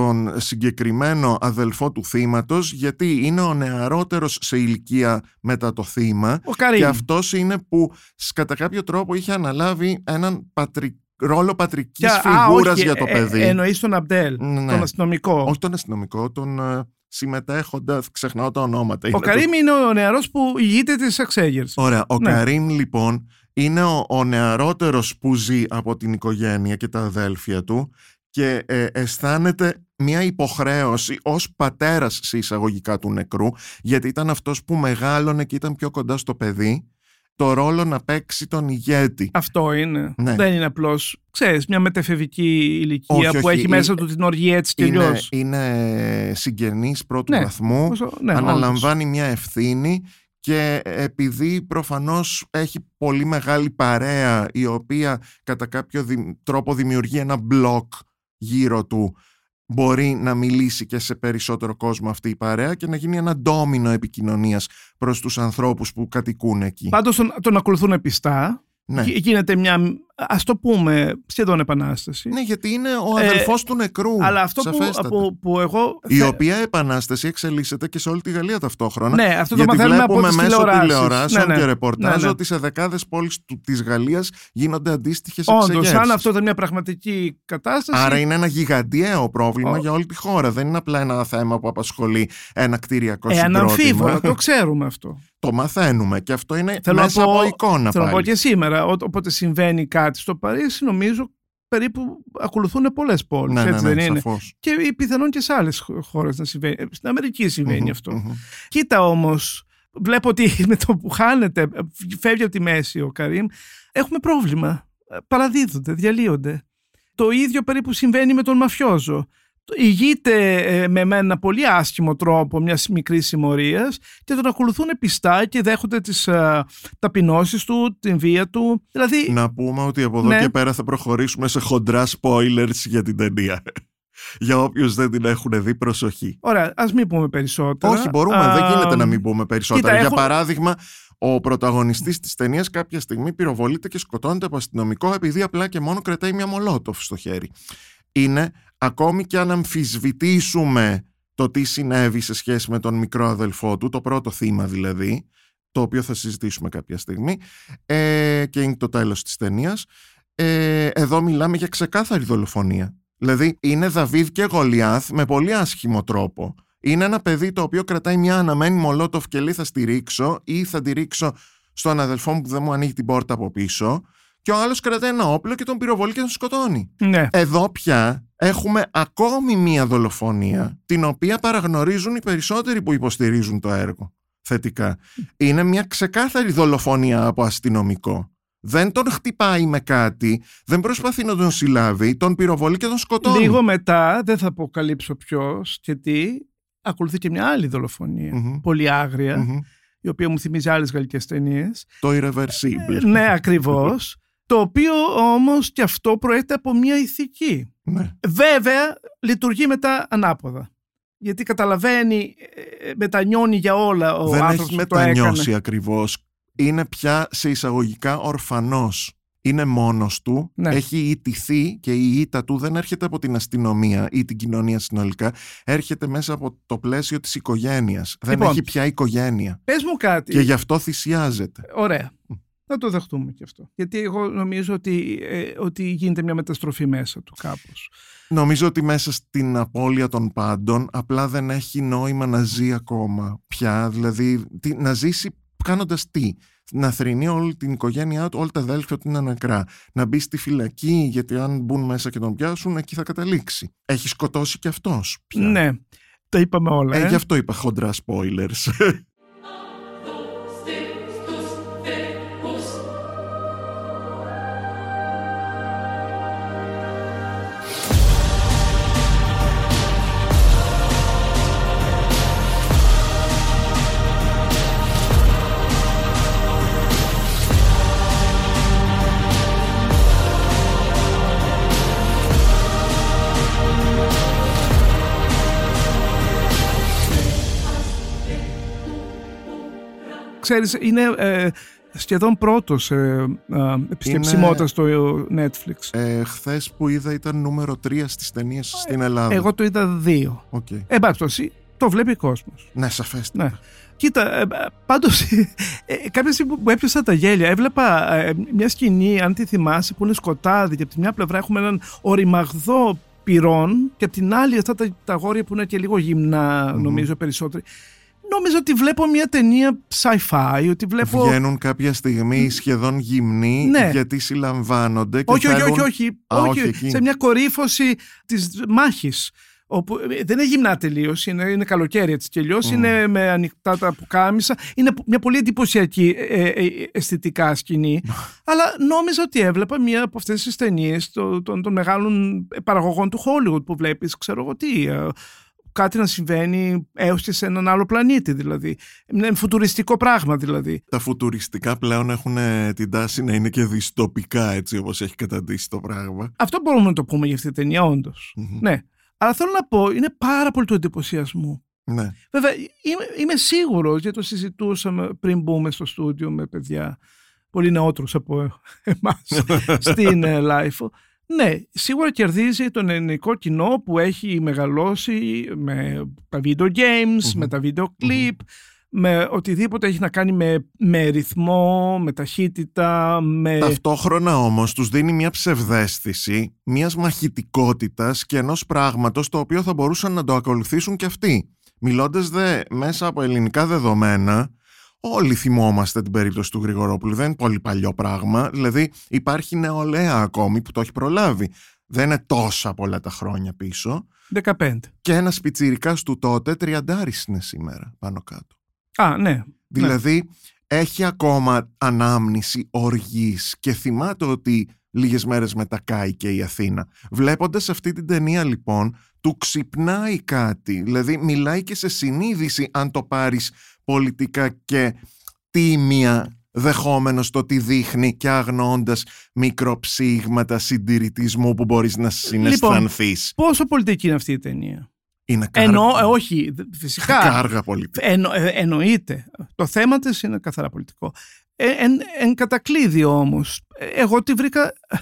τον συγκεκριμένο αδελφό του θύματος γιατί είναι ο νεαρότερος σε ηλικία μετά το θύμα Ο Καρύμ. και αυτός είναι που σ- κατά κάποιο τρόπο είχε αναλάβει έναν πατρι... ρόλο πατρικής Και- α, φιγούρας όχι, για το ε, παιδί. Ε, εννοείς τον Αμπτέλ, Ναι. τον αστυνομικό. Όχι τον αστυνομικό, τον ε, συμμετέχοντα, ξεχνάω τα ονόματα. Ο Είναι Καρύμ είναι ο νεαρός που ηγείται της εξέγερσης. Ωραία. Ο Ναι. Καρύμ λοιπόν είναι ο, ο νεαρότερος που ζει από την οικογένεια και τα αδέλφια του και ε, αισθάνεται μια υποχρέωση ως πατέρας σε εισαγωγικά του νεκρού γιατί ήταν αυτός που μεγάλωνε και ήταν πιο κοντά στο παιδί το ρόλο να παίξει τον ηγέτη. Αυτό είναι. Ναι. Δεν είναι απλώς, ξέρεις, μια μετεφευική ηλικία Όχι, που όχι, έχει μέσα είναι- του την οργή έτσι και Είναι, αλλιώς. είναι συγγενής πρώτου Ναι. βαθμού, Όσο- ναι, όντως. αναλαμβάνει μια ευθύνη και επειδή προφανώς έχει πολύ μεγάλη παρέα η οποία κατά κάποιο δη- τρόπο δημιουργεί ένα μπλοκ γύρω του μπορεί να μιλήσει και σε περισσότερο κόσμο αυτή η παρέα και να γίνει ένα ντόμινο επικοινωνίας προς τους ανθρώπους που κατοικούν εκεί. Πάντως τον, τον ακολουθούν πιστά. Ναι. Γι- Γίνεται μια, ας το πούμε, σχεδόν επανάσταση. ναι, γιατί είναι ο Ε, αδελφός του νεκρού. Αλλά αυτό που, σαφέστατα. που, που εγώ... Η θε- οποία επανάσταση εξελίσσεται και σε όλη τη Γαλλία ταυτόχρονα. Ναι, αυτό το γιατί μαθαίνουμε από βλέπουμε τις μέσω τηλεοράσεις. τηλεοράσεων Ναι, ναι. και ρεπορτάζ Ναι, ναι. ότι σε δεκάδες πόλεις του, της Γαλλίας γίνονται αντίστοιχες Όντως, εξεγέρσεις. αν αυτό ήταν μια πραγματική κατάσταση... Άρα είναι ένα γιγαντιαίο πρόβλημα Ο- για όλη τη χώρα. Δεν είναι απλά ένα θέμα που απασχολεί ένα κτηριακό ε, συγκρότημα. αναμφίβολα, το ξέρουμε αυτό. το μαθαίνουμε και αυτό είναι Θέλω να μέσα πω- από εικόνα Θέλω να πω πάλι. και σήμερα, ό- όποτε συμβαίνει κάτι στο Παρίσι, νομίζω περίπου ακολουθούν πολλές πόλεις, ναι, ναι, έτσι ναι, δεν είναι; σαφώς. Και πιθανόν και σε άλλες χώρες να συμβαίνει. Ε, Στην Αμερική συμβαίνει Μμμ, αυτό. μμμ. Κοίτα όμως, βλέπω ότι με το που χάνεται, φεύγει από τη μέση ο Καρύμ, έχουμε πρόβλημα. Ε, Παραδίδονται, διαλύονται. Το ίδιο περίπου συμβαίνει με τον Μαφιόζο. Το- Ηγείται ε, με ένα πολύ άσχημο τρόπο μιας μικρής συμμορίας και τον ακολουθούν πιστά και δέχονται τις ε, ταπεινώσεις του, την βία του. Δηλαδή, Να πούμε ότι από εδώ Ναι. και πέρα θα προχωρήσουμε σε χοντρά spoilers για την ταινία. για όποιους δεν την έχουν δει, προσοχή. ωραία, ας μην πούμε περισσότερα. Όχι, μπορούμε. Α, δεν γίνεται να μην πούμε περισσότερα. κοίτα, Για έχω- παράδειγμα, ο πρωταγωνιστής της ταινίας κάποια στιγμή πυροβολείται και σκοτώνεται από αστυνομικό επειδή απλά και μόνο κρατάει μια μολότοφ στο χέρι. Είναι ακόμη και αν αμφισβητήσουμε το τι συνέβη σε σχέση με τον μικρό αδελφό του, το πρώτο θύμα δηλαδή, το οποίο θα συζητήσουμε κάποια στιγμή, ε, και είναι το τέλος της ταινίας. Ε, εδώ μιλάμε για ξεκάθαρη δολοφονία. Δηλαδή είναι Δαβίδ και Γολιάθ με πολύ άσχημο τρόπο. Είναι ένα παιδί το οποίο κρατάει μια αναμένη μολότοφ και λέει θα στη ρίξω ή θα τη ρίξω στον αδελφό μου που δεν μου ανοίγει την πόρτα από πίσω και ο άλλος κρατάει ένα όπλο και τον πυροβολεί και τον σκοτώνει. Ναι. Εδώ πια έχουμε ακόμη μία δολοφονία την οποία παραγνωρίζουν οι περισσότεροι που υποστηρίζουν το έργο θετικά. Είναι μια ξεκάθαρη δολοφονία από αστυνομικό. Δεν τον χτυπάει με κάτι, δεν προσπαθεί να τον συλλάβει, τον πυροβολεί και τον σκοτώνει. Λίγο μετά, δεν θα αποκαλύψω ποιο και τι, ακολουθεί και μια άλλη δολοφονία. Μμμ. Πολύ άγρια, Μμμ. η οποία μου θυμίζει άλλες γαλλικές ταινίες. Το irreversible. ναι, ακριβώς. Το οποίο όμως και αυτό προέρχεται από μια ηθική. Ναι. Βέβαια, λειτουργεί μετά ανάποδα. Γιατί καταλαβαίνει, ε, μετανιώνει για όλα ο δεν άνθρωπος έχει που το έκανε. μετανιώσει ακριβώς. Είναι πια σε εισαγωγικά ορφανός. Είναι μόνος του, Ναι. έχει ιτηθεί και η ήττα του δεν έρχεται από την αστυνομία ή την κοινωνία συνολικά, έρχεται μέσα από το πλαίσιο της οικογένειας. Δεν Λοιπόν. έχει πια οικογένεια Πες μου κάτι. και γι' αυτό θυσιάζεται. Ωραία. Να το δεχτούμε και αυτό. Γιατί εγώ νομίζω ότι, ε, ότι γίνεται μια μεταστροφή μέσα του κάπως. Νομίζω ότι μέσα στην απώλεια των πάντων απλά δεν έχει νόημα να ζει ακόμα πια. Δηλαδή τι, να ζήσει κάνοντας τι; Να θρυνεί όλη την οικογένειά του, όλα τα αδέλφια του είναι νεκρά. Να μπει στη φυλακή γιατί αν μπουν μέσα και τον πιάσουν εκεί θα καταλήξει. Έχει σκοτώσει και αυτός πια. Ναι, τα είπαμε όλα. Ε, ε. γι' αυτό είπα χοντρά spoilers. ξέρεις, είναι ε, σχεδόν πρώτος ε, ε, επισκεψιμότητα στο Netflix. Ε, Χθες που είδα ήταν νούμερο 3 στις ταινίες στην Ελλάδα. Εγώ το είδα δύο. Οκ. Ε, εν πάση περιπτώσει, το βλέπει ο κόσμος. Ναι, σαφέστατα. Ναι. Κοίτα, ε, πάντως ε, κάποια στιγμή που έπιασα τα γέλια έβλεπα ε, μια σκηνή, αν τη θυμάσαι, που είναι σκοτάδι και από τη μια πλευρά έχουμε έναν ορυμαγδό πυρών και από την άλλη αυτά τα, τα αγόρια που είναι και λίγο γυμνά, νομίζω περισσότεροι. Νόμιζα ότι βλέπω μια ταινία sci-fi, ότι βλέπω... Βγαίνουν κάποια στιγμή σχεδόν γυμνοί Ναι. γιατί συλλαμβάνονται και όχι, όχι, όχι, θέλουν- όχι, Α, όχι, όχι, εκεί. σε μια κορύφωση της μάχης. Όπου, ε, δεν είναι γυμνά τελείως, είναι, είναι καλοκαίρι έτσι κι αλλιώς, είναι με ανοιχτά τα πουκάμισα. Είναι μια πολύ εντυπωσιακή ε, ε, αισθητικά σκηνή. αλλά νόμιζα ότι έβλεπα μια από αυτές τις ταινίες των, των, των μεγάλων παραγωγών του Hollywood που βλέπεις, ξέρω εγώ τι, ε, κάτι να συμβαίνει έως και σε έναν άλλο πλανήτη δηλαδή. Είναι φουτουριστικό πράγμα δηλαδή. Τα φουτουριστικά πλέον έχουν ε, την τάση να είναι και δυστοπικά έτσι όπως έχει καταντήσει το πράγμα. Αυτό μπορούμε να το πούμε για αυτή την ταινία, όντως. Ναι. Αλλά θέλω να πω, είναι πάρα πολύ του εντυπωσιασμού. Ναι. Βέβαια, είμαι, είμαι σίγουρος, γιατί το συζητούσαμε πριν μπούμε στο στούντιο με παιδιά πολύ νεότερους από εμάς στην ε, LIFO. Ναι, σίγουρα κερδίζει τον ελληνικό κοινό που έχει μεγαλώσει με τα video games, με τα video clip, με οτιδήποτε έχει να κάνει με, με ρυθμό, με ταχύτητα, με... Ταυτόχρονα όμως τους δίνει μια ψευδέστηση μιας μαχητικότητας και ενός πράγματος το οποίο θα μπορούσαν να το ακολουθήσουν και αυτοί. Μιλώντας δε μέσα από ελληνικά δεδομένα, όλοι θυμόμαστε την περίπτωση του Γρηγορόπουλου. Δεν είναι πολύ παλιό πράγμα. Δηλαδή υπάρχει νεολαία ακόμη που το έχει προλάβει. Δεν είναι τόσα πολλά τα χρόνια πίσω. 15. Και ένας πιτσιρικάς του τότε τριαντάρης είναι σήμερα πάνω κάτω. Α, ναι. Δηλαδή έχει ακόμα ανάμνηση οργής και θυμάται ότι λίγες μέρες μετά κάει και η Αθήνα. Βλέποντας αυτή την ταινία λοιπόν του ξυπνάει κάτι, δηλαδή μιλάει και σε συνείδηση αν το πάρεις πολιτικά και τίμια δεχόμενος το τι δείχνει και αγνοώντας μικροψήγματα συντηρητισμού που μπορείς να συναισθανθείς. Πόσο πολιτική είναι αυτή η ταινία; Είναι κάργα, Εννοώ, ε, όχι, δε- φυσικά. κάργα πολιτική. Εννο, ε, εννοείται. Το θέμα της είναι καθαρά πολιτικό. Ε, εν, εν κατακλείδη όμως, ε, εγώ τη βρήκα, ε,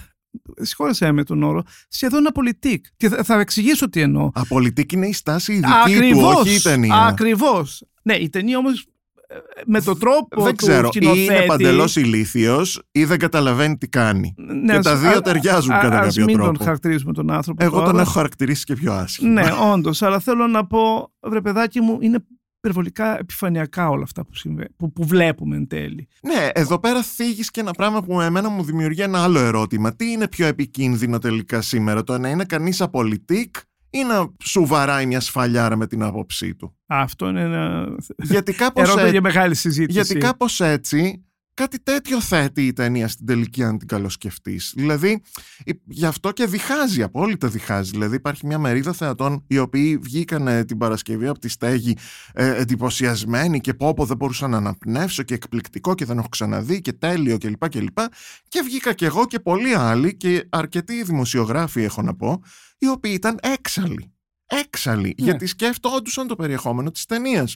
συγχώρεσέ με τον όρο, σχεδόν απολυτικ. Και θα, θα εξηγήσω τι εννοώ. Απολυτική είναι η στάση η δική του, όχι η ταινία. Ακριβώς. Ναι, η ταινία όμως ε, με τον τρόπο δεν του ξέρω, ή σκηνοθέτη... είναι παντελώς ηλίθιος ή δεν καταλαβαίνει τι κάνει. Ναι, και ας- τα δύο α- ταιριάζουν α- κατά ας κάποιο μην τρόπο. τον χαρακτηρίζουμε τον άνθρωπο Εγώ τον τώρα. έχω χαρακτηρίσει και πιο άσχημα. Ναι, όντως. Αλλά θέλω να πω, βρε παιδάκι μου, είναι υπερβολικά επιφανειακά όλα αυτά που, συμβα... που, που βλέπουμε εν τέλει. Ναι, εδώ πέρα θίγεις και ένα πράγμα που εμένα μου δημιουργεί ένα άλλο ερώτημα. Τι είναι πιο επικίνδυνο τελικά σήμερα, το να είναι κανείς απολυτικ ή να σου βαράει μια σφαλιάρα με την άποψή του; Αυτό είναι ένα Γιατί κάπως, ερώτημα έ- για μεγάλη συζήτηση. γιατί κάπως έτσι κάτι τέτοιο θέτει η ταινία στην τελική αν την καλοσκεφτείς. Δηλαδή, η- γι' αυτό και διχάζει, απόλυτα διχάζει. Δηλαδή υπάρχει μια μερίδα θεατών οι οποίοι βγήκαν την Παρασκευή από τη στέγη ε, εντυπωσιασμένοι και πω πω δεν μπορούσα να αναπνεύσω και εκπληκτικό και δεν έχω ξαναδεί και τέλειο κλπ. Και, και, και βγήκα κι εγώ και πολλοί άλλοι και αρκετοί δημοσιογράφοι έχω να πω, οι οποίοι ήταν έξαλλοι. Έξαλλοι, Ναι. γιατί σκέφτονταν το περιεχόμενο της ταινίας.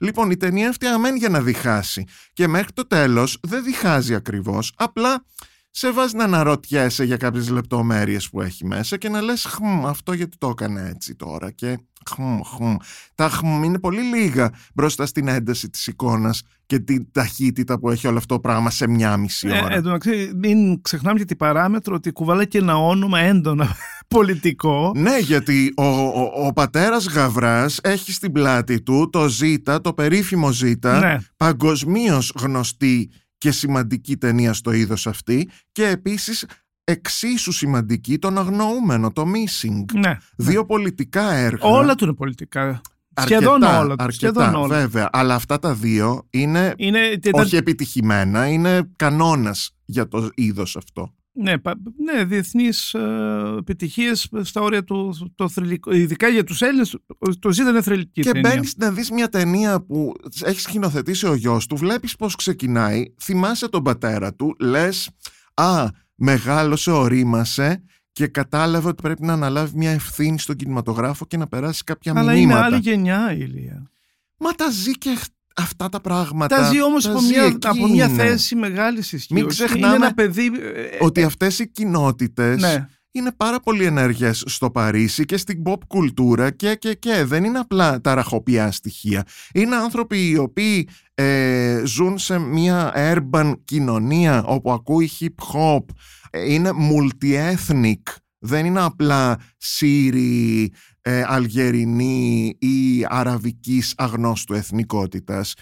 Λοιπόν, η ταινία αυτή αμέν για να διχάσει. Και μέχρι το τέλος δεν διχάζει ακριβώς, απλά σε βάζει να αναρωτιέσαι για κάποιες λεπτομέρειες που έχει μέσα και να λες «Χμ, αυτό γιατί το έκανε έτσι τώρα» και «Χμ, χμ». Τα «χμ» είναι πολύ λίγα μπροστά στην ένταση της εικόνας και την ταχύτητα που έχει όλο αυτό το πράγμα σε μια μισή Ε, ώρα. εν τω μεταξύ, μην ξεχνάμε και την παράμετρο ότι κουβαλάει και ένα όνομα έντονα πολιτικό. Ναι, γιατί ο, ο, ο πατέρας Γαβράς έχει στην πλάτη του το Ζήτα, το περίφημο Ζήτα, Ναι. παγκοσμίως γνωστή και σημαντική ταινία στο είδος αυτή και επίσης εξίσου σημαντική τον αγνοούμενο, το Missing. Ναι. Δύο πολιτικά έργα. Όλα του είναι πολιτικά. αρκετά, σχεδόν όλα του. Αρκετά, Σχεδόν όλα. βέβαια. Αλλά αυτά τα δύο είναι Είναι, ήταν- όχι επιτυχημένα, είναι κανόνας για το είδος αυτό. Ναι, πα- ναι, διεθνείς ε, επιτυχίες στα όρια του το θρηλυκό. Ειδικά για τους Έλληνες το ζήτα είναι θρηλυκή Και ταινία. μπαίνεις να δεις μια ταινία που έχει σκηνοθετήσει ο γιος του, βλέπεις πώς ξεκινάει, θυμάσαι τον πατέρα του, λες, Α, μεγάλωσε, ορίμασε και κατάλαβε ότι πρέπει να αναλάβει μια ευθύνη στον κινηματογράφο και να περάσει κάποια Αλλά είναι μηνύματα. άλλη γενιά η Ηλία. Μα τα ζει και αυτά τα πράγματα. Τα ζει όμως τα από ζει μια, εκεί από μια είναι. θέση μεγάλης ισχύω. ξεχνάμε Είναι ένα παιδί... ε, Ότι αυτές οι κοινότητες Ναι. είναι πάρα πολύ ενεργές στο Παρίσι και στην pop κουλτούρα και, και, και δεν είναι απλά τα ραχοπιά στοιχεία. Είναι άνθρωποι οι οποίοι ε, ζουν σε μια urban κοινωνία όπου ακούει hip hop, ε, είναι multi-ethnic, δεν είναι απλά Σύριοι, ε, Αλγερινοί ή Αραβικής αγνώστου εθνικότητας.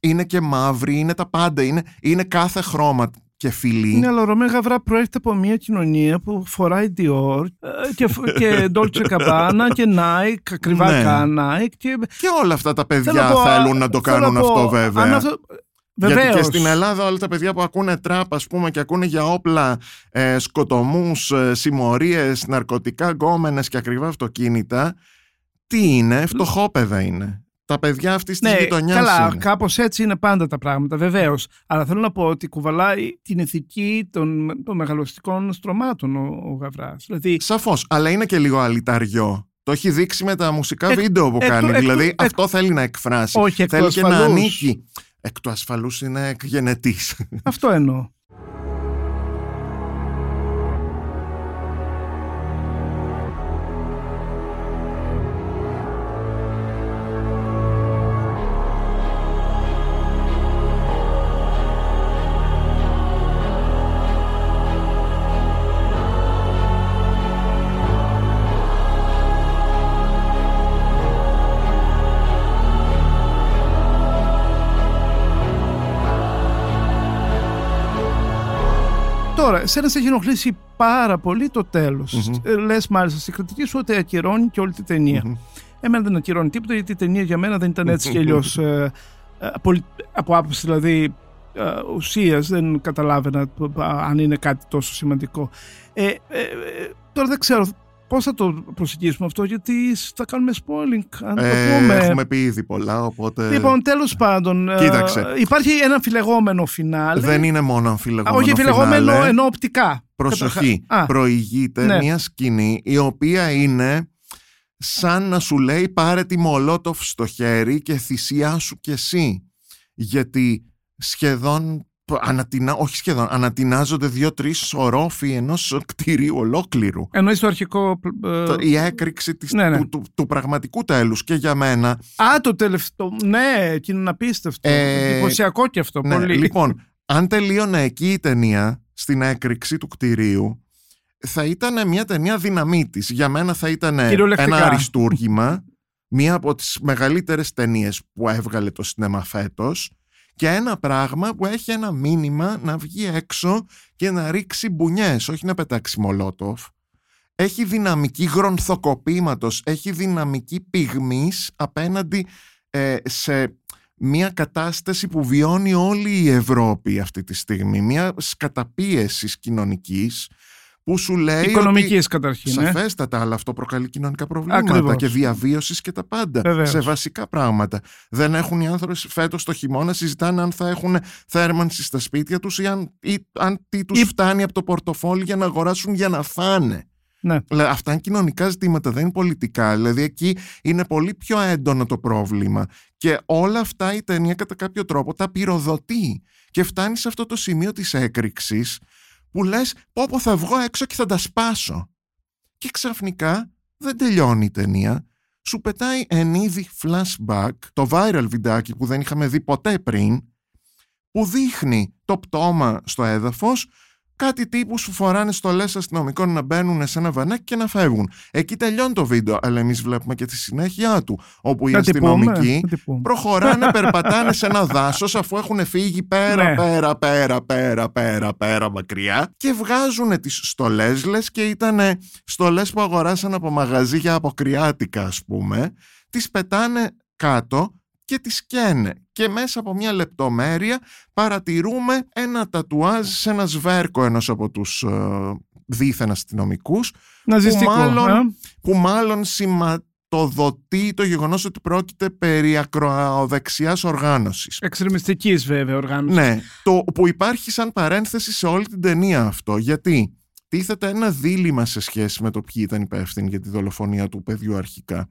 Είναι και μαύροι, είναι τα πάντα, είναι, είναι κάθε χρώμα και φιλή. Ναι, αλλά ο Ρωμέ Γαβρά προέρχεται από μια κοινωνία που φοράει Dior ε, και, και Dolce Gabbana και Nike, ακριβά Ναι. Nike. Και, Και όλα αυτά τα παιδιά Θέλω να πω, θέλουν να το θέλω κάνουν να πω, αυτό βέβαια. αν αυτό- Γιατί Βεβαίως. και στην Ελλάδα όλα τα παιδιά που ακούνε τραπ ας πούμε και ακούνε για όπλα, ε, σκοτωμούς, ε, συμμορίες, ναρκωτικά, γκόμενες και ακριβά αυτοκίνητα, τι είναι, φτωχόπαιδα είναι. Τα παιδιά αυτή της Ναι, γειτονιάς καλά, είναι. κάπως έτσι είναι πάντα τα πράγματα, βεβαίως. Αλλά θέλω να πω ότι κουβαλάει την ηθική των, των μεγαλωστικών στρωμάτων ο, ο Γαβράς. Δηλαδή, Σαφώς, αλλά είναι και λίγο αλυταριό. Το έχει δείξει με τα μουσικά Εκ- βίντεο που εκ- κάνει. εκ- δηλαδή εκ- αυτό θέλει να εκφράσει. Όχι, εκ του θέλει και να ασφαλούς. ανήκει. Εκ του ασφαλούς είναι εκ γενετής. αυτό εννοώ. Τώρα, εσένα σε έχει ενοχλήσει πάρα πολύ το τέλος. Μμμ. Λες μάλιστα στην κριτική σου ότι ακυρώνει και όλη τη ταινία. Μμμ. Εμένα δεν ακυρώνει τίποτα γιατί η ταινία για μένα δεν ήταν έτσι κι αλλιώς. από, από άποψη δηλαδή ουσίας δεν καταλάβαινα π- π- αν είναι κάτι τόσο σημαντικό. Ε, ε, ε, τώρα δεν ξέρω πώς θα το προσεγγίσουμε αυτό γιατί θα κάνουμε spoiling. Αν το Ε, πούμε. έχουμε πει ήδη πολλά, οπότε Λοιπόν, τέλος πάντων, ε, Κοίταξε. υπάρχει ένα αμφιλεγόμενο φινάλε. δεν είναι μόνο Α, αμφιλεγόμενο όχι αμφιλεγόμενο φινάλε. ενώ οπτικά. Προσοχή, Α, προηγείται Ναι. μια σκηνή η οποία είναι σαν να σου λέει πάρε τη μολότοφ στο χέρι και θυσιάσου κι εσύ. Γιατί σχεδόν, ανατινα, όχι σχεδόν, ανατινάζονται δύο-τρεις ορόφοι ενός κτηρίου ολόκληρου. Εννοείς το αρχικό. ε, Το- Η έκρηξη της, ναι, ναι. Του, του, του πραγματικού τέλους και για μένα Α, το τελευταίο. Ναι, εκείνο είναι απίστευτο. Ε, Εντυπωσιακό και αυτό. Ναι, πολύ. Λοιπόν, αν τελείωνε εκεί η ταινία στην έκρηξη του κτηρίου, θα ήταν μια ταινία δυναμίτης. Για μένα θα ήταν Κυριολεκτικά. ένα αριστούργημα, μία από τις μεγαλύτερες ταινίες που έβγαλε το σινέμα φέτος και ένα πράγμα που έχει ένα μήνυμα να βγει έξω και να ρίξει μπουνιές, όχι να πετάξει μολότοφ. Έχει δυναμική γρονθοκοπήματος, έχει δυναμική πυγμής απέναντι ε, σε μια κατάσταση που βιώνει όλη η Ευρώπη αυτή τη στιγμή. Μια καταπίεσης κοινωνικής που σου λέει Οικονομική ότι καταρχήν. ε. Σαφέστατα, αλλά αυτό προκαλεί κοινωνικά προβλήματα Ακριβώς. και διαβίωσης και τα πάντα. Βεβαίως. Σε βασικά πράγματα. Δεν έχουν οι άνθρωποι φέτος το χειμώνα, συζητάνε αν θα έχουν θέρμανση στα σπίτια τους ή αν, ή, αν τι τους Ή- φτάνει από το πορτοφόλι για να αγοράσουν για να φάνε. Ναι. Δηλαδή, αυτά είναι κοινωνικά ζητήματα, δεν είναι πολιτικά. Δηλαδή, εκεί είναι πολύ πιο έντονο το πρόβλημα. Και όλα αυτά η ταινία κατά κάποιο τρόπο τα πυροδοτεί. Και φτάνει σε αυτό το σημείο της έκρηξης που λες πω πω θα βγω έξω και θα τα σπάσω. Και ξαφνικά δεν τελειώνει η ταινία. Σου πετάει εν είδη flashback, το viral βιντεάκι που δεν είχαμε δει ποτέ πριν, που δείχνει το πτώμα στο έδαφος, κάτι τύπου σου φοράνε στολές αστυνομικών να μπαίνουν σε ένα βανάκι και να φεύγουν. Εκεί τελειώνει το βίντεο, αλλά εμείς βλέπουμε και τη συνέχεια του, όπου οι Θα την πούμε, αστυνομικοί θα την πούμε. προχωράνε, περπατάνε σε ένα δάσος αφού έχουν φύγει πέρα, Ναι. πέρα, πέρα, πέρα, πέρα, πέρα μακριά και βγάζουν τις στολές, λες και ήταν στολές που αγοράσαν από μαγαζί για αποκριάτικα ας πούμε, τις πετάνε κάτω και τις καίνε και μέσα από μια λεπτομέρεια παρατηρούμε ένα τατουάζ σε ένα σβέρκο ενός από τους ε, δίθεν αστυνομικούς Ναζιστικό. μάλλον- ε. που μάλλον σηματοδοτεί το γεγονός ότι πρόκειται περί ακροαδεξιάς οργάνωσης. Εξτρεμιστικής βέβαια οργάνωσης. Ναι, το που υπάρχει σαν παρένθεση σε όλη την ταινία αυτό. Γιατί τίθεται ένα δίλημα σε σχέση με το ποιοι ήταν υπεύθυνοι για τη δολοφονία του παιδιού αρχικά.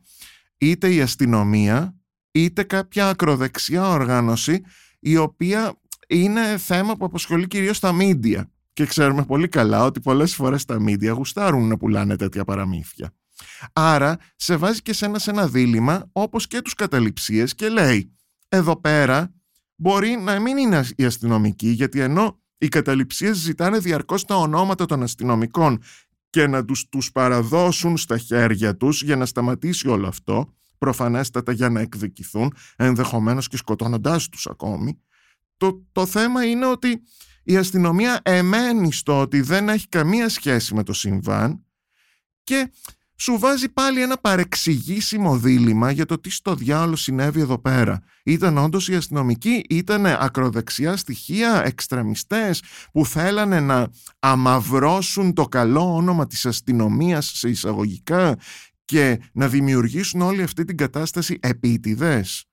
Είτε η αστυνομία, είτε κάποια ακροδεξιά οργάνωση η οποία είναι θέμα που απασχολεί κυρίως τα μίντια και ξέρουμε πολύ καλά ότι πολλές φορές τα μίντια γουστάρουν να πουλάνε τέτοια παραμύθια. Άρα σε βάζει και σένα σε ένα δίλημα όπως και τους καταληψίες και λέει εδώ πέρα μπορεί να μην είναι οι αστυνομικοί γιατί ενώ οι καταληψίες ζητάνε διαρκώς τα ονόματα των αστυνομικών και να τους, τους παραδώσουν στα χέρια τους για να σταματήσει όλο αυτό προφανέστατα για να εκδικηθούν ενδεχομένως και σκοτώνοντάς τους ακόμη το, το θέμα είναι ότι η αστυνομία εμένει στο ότι δεν έχει καμία σχέση με το συμβάν και σου βάζει πάλι ένα παρεξηγήσιμο δίλημα για το τι στο διάολο συνέβη εδώ πέρα. Ήταν όντως οι αστυνομικοί, ήταν ακροδεξιά στοιχεία, εξτρεμιστές που θέλανε να αμαυρώσουν το καλό όνομα της αστυνομίας σε εισαγωγικά και να δημιουργήσουν όλη αυτή την κατάσταση επίτηδες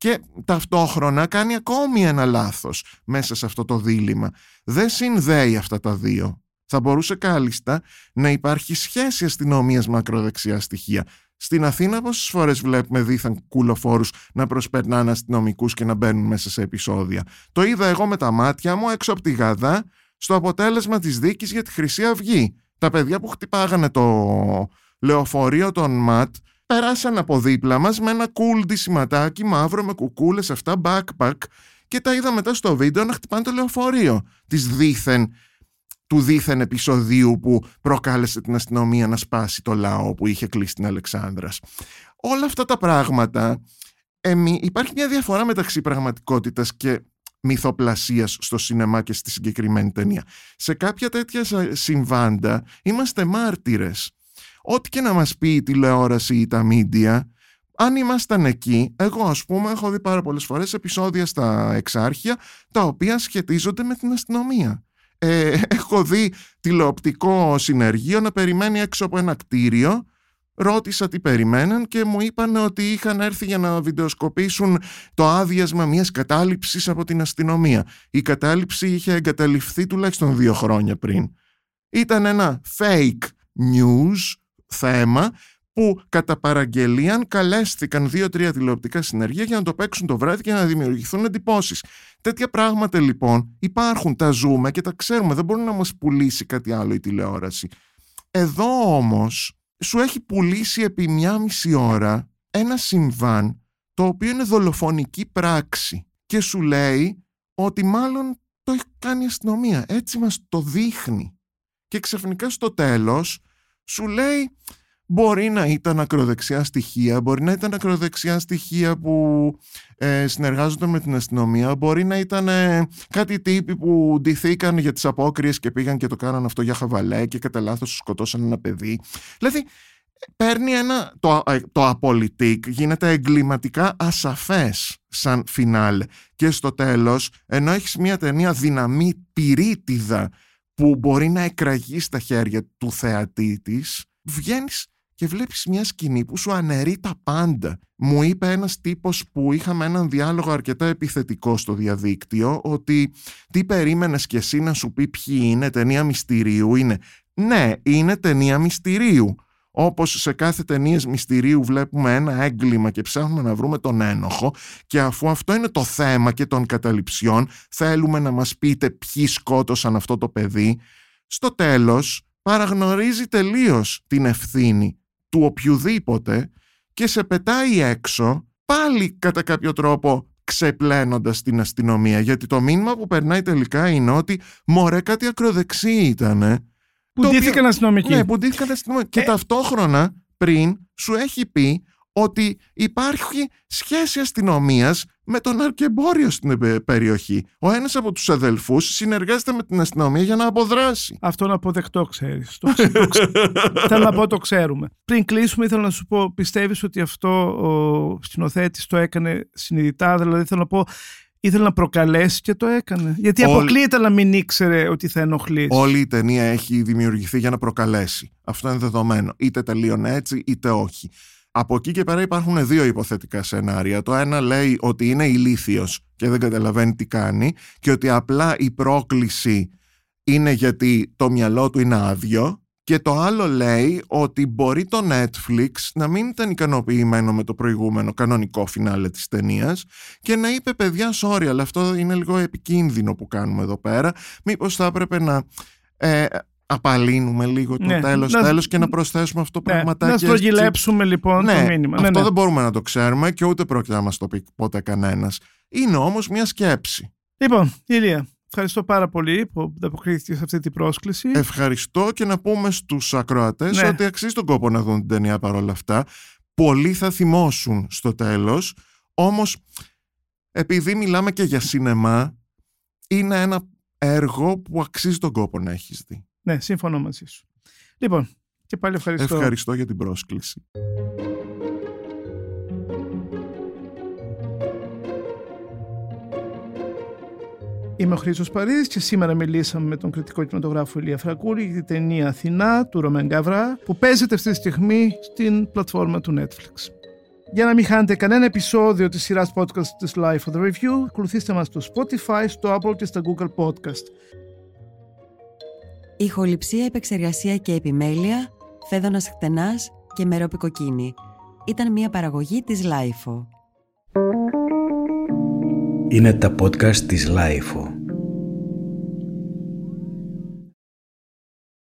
και ταυτόχρονα κάνει ακόμη ένα λάθος μέσα σε αυτό το δίλημα. Δεν συνδέει αυτά τα δύο. Θα μπορούσε κάλλιστα να υπάρχει σχέση αστυνομίας μακροδεξιά στοιχεία. Στην Αθήνα πόσες φορές βλέπουμε δίθεν κουλοφόρους να προσπερνάνε αστυνομικούς και να μπαίνουν μέσα σε επεισόδια. Το είδα εγώ με τα μάτια μου έξω από τη Γαδά στο αποτέλεσμα της δίκης για τη Χρυσή Αυγή. Τα παιδιά που χτυπάγανε το λεωφορείο των ΜΑΤ περάσαν από δίπλα μας με ένα cool ντυσιματάκι μαύρο με κουκούλες αυτά backpack και τα είδα μετά στο βίντεο να χτυπάνε το λεωφορείο της δίθεν του δίθεν επεισοδίου που προκάλεσε την αστυνομία να σπάσει το λαό που είχε κλείσει την Αλεξάνδρας. Όλα αυτά τα πράγματα, εμεί, υπάρχει μια διαφορά μεταξύ πραγματικότητας και μυθοπλασίας στο σινεμά και στη συγκεκριμένη ταινία. Σε κάποια τέτοια συμβάντα είμαστε μάρτυρες ό,τι και να μας πει η τηλεόραση ή τα μίντια, αν ήμασταν εκεί, εγώ ας πούμε έχω δει πάρα πολλές φορές επεισόδια στα εξάρχεια τα οποία σχετίζονται με την αστυνομία. Ε, έχω δει τηλεοπτικό συνεργείο να περιμένει έξω από ένα κτίριο Ρώτησα τι περιμέναν και μου είπαν ότι είχαν έρθει για να βιντεοσκοπήσουν το άδειασμα μιας κατάληψης από την αστυνομία. Η κατάληψη είχε εγκαταλειφθεί τουλάχιστον δύο χρόνια πριν. Ήταν ένα fake news θέμα που κατά παραγγελίαν καλέστηκαν δύο-τρία τηλεοπτικά συνεργεία για να το παίξουν το βράδυ και να δημιουργηθούν εντυπώσεις. Τέτοια πράγματα λοιπόν υπάρχουν, τα ζούμε και τα ξέρουμε, δεν μπορεί να μας πουλήσει κάτι άλλο η τηλεόραση. Εδώ όμως σου έχει πουλήσει επί μια μισή ώρα ένα συμβάν το οποίο είναι δολοφονική πράξη και σου λέει ότι μάλλον το έχει κάνει η αστυνομία. Έτσι μας το δείχνει. Και ξαφνικά στο τέλος σου λέει μπορεί να ήταν ακροδεξιά στοιχεία, μπορεί να ήταν ακροδεξιά στοιχεία που ε, συνεργάζονται με την αστυνομία, μπορεί να ήταν ε, κάτι τύποι που ντυθήκαν για τις απόκριες και πήγαν και το κάναν αυτό για χαβαλέ και κατά λάθος σκοτώσαν ένα παιδί. Δηλαδή παίρνει ένα, το, ε, το απολυτικ γίνεται εγκληματικά ασαφές σαν φινάλ και στο τέλος ενώ έχεις μια ταινία δυναμή πυρίτιδα που μπορεί να εκραγεί στα χέρια του θεατή της, βγαίνεις και βλέπεις μια σκηνή που σου αναιρεί τα πάντα. Μου είπε ένας τύπος που είχαμε έναν διάλογο αρκετά επιθετικό στο διαδίκτυο ότι τι περίμενες κι εσύ να σου πει ποιοι είναι, ταινία μυστηρίου είναι. Ναι, είναι ταινία μυστηρίου. Όπως σε κάθε ταινία μυστηρίου βλέπουμε ένα έγκλημα και ψάχνουμε να βρούμε τον ένοχο και αφού αυτό είναι το θέμα και των καταληψιών θέλουμε να μας πείτε ποιοι σκότωσαν αυτό το παιδί στο τέλος παραγνωρίζει τελείως την ευθύνη του οποιοδήποτε και σε πετάει έξω πάλι κατά κάποιο τρόπο ξεπλένοντας την αστυνομία. Γιατί το μήνυμα που περνάει τελικά είναι ότι μωρέ κάτι ακροδεξί ήτανε που ντύθηκαν αστυνομικοί. Ναι, που ντύθηκαν αστυνομικοί. Και ε. ταυτόχρονα πριν σου έχει πει ότι υπάρχει σχέση αστυνομίας με τον αρκεμπόριο στην περιοχή. Ο ένας από τους αδελφούς συνεργάζεται με την αστυνομία για να αποδράσει. Αυτό να αποδεκτό, ξέρεις. Θέλω να πω το ξέρουμε. Πριν κλείσουμε, ήθελα να σου πω, πιστεύεις ότι αυτό ο σκηνοθέτης το έκανε συνειδητά; Δηλαδή, θέλω να πω, ήθελε να προκαλέσει και το έκανε. Γιατί Όλη... αποκλείεται να μην ήξερε ότι θα ενοχλήσει. Όλη η ταινία έχει δημιουργηθεί για να προκαλέσει. Αυτό είναι δεδομένο. Είτε τελείωνε έτσι, είτε όχι. Από εκεί και πέρα υπάρχουν δύο υποθετικά σενάρια. Το ένα λέει ότι είναι ηλίθιος και δεν καταλαβαίνει τι κάνει και ότι απλά η πρόκληση είναι γιατί το μυαλό του είναι άδειο Και το άλλο λέει ότι μπορεί το Netflix να μην ήταν ικανοποιημένο με το προηγούμενο κανονικό φινάλε της ταινίας και να είπε παιδιά sorry αλλά αυτό είναι λίγο επικίνδυνο που κάνουμε εδώ πέρα μήπως θα έπρεπε να ε, απαλύνουμε λίγο το ναι, τέλος, να, τέλος και να προσθέσουμε αυτό το ναι, πραγματάκι. Να στρογγυλέψουμε λοιπόν ναι, το μήνυμα. Αυτό ναι, δεν μπορούμε να το ξέρουμε και ούτε πρόκειται να μας το πει ποτέ κανένας. Είναι όμως μια σκέψη. Λοιπόν, Ηλία, ευχαριστώ πάρα πολύ που ανταποκρίθηκες σε αυτή την πρόσκληση. Ευχαριστώ και να πούμε στους ακροατές ότι αξίζει τον κόπο να δουν την ταινία παρόλα αυτά. Πολλοί θα θυμώσουν στο τέλος, όμως επειδή μιλάμε και για σινεμά, είναι ένα έργο που αξίζει τον κόπο να έχεις δει. Ναι, σύμφωνο μαζί σου. Λοιπόν, και πάλι ευχαριστώ. Ευχαριστώ για την πρόσκληση. Είμαι ο Χρήστος Παρίδης και σήμερα μιλήσαμε με τον κριτικό κινηματογράφο Ηλία Φρακούλη για την ταινία Αθηνά του Ρωμέν Γκαβρά που παίζεται αυτή τη στιγμή στην πλατφόρμα του Netflix. Για να μην χάνετε κανένα επεισόδιο της σειράς podcast της Life for the Review, ακολουθήστε μας στο Spotify, στο Apple και στα Google Podcast. Ηχοληψία, επεξεργασία και επιμέλεια, φέδωνας χτενάς και μερόπικοκίνη. Ήταν μια παραγωγή της Lifeo. Είναι τα podcast της Lifeo.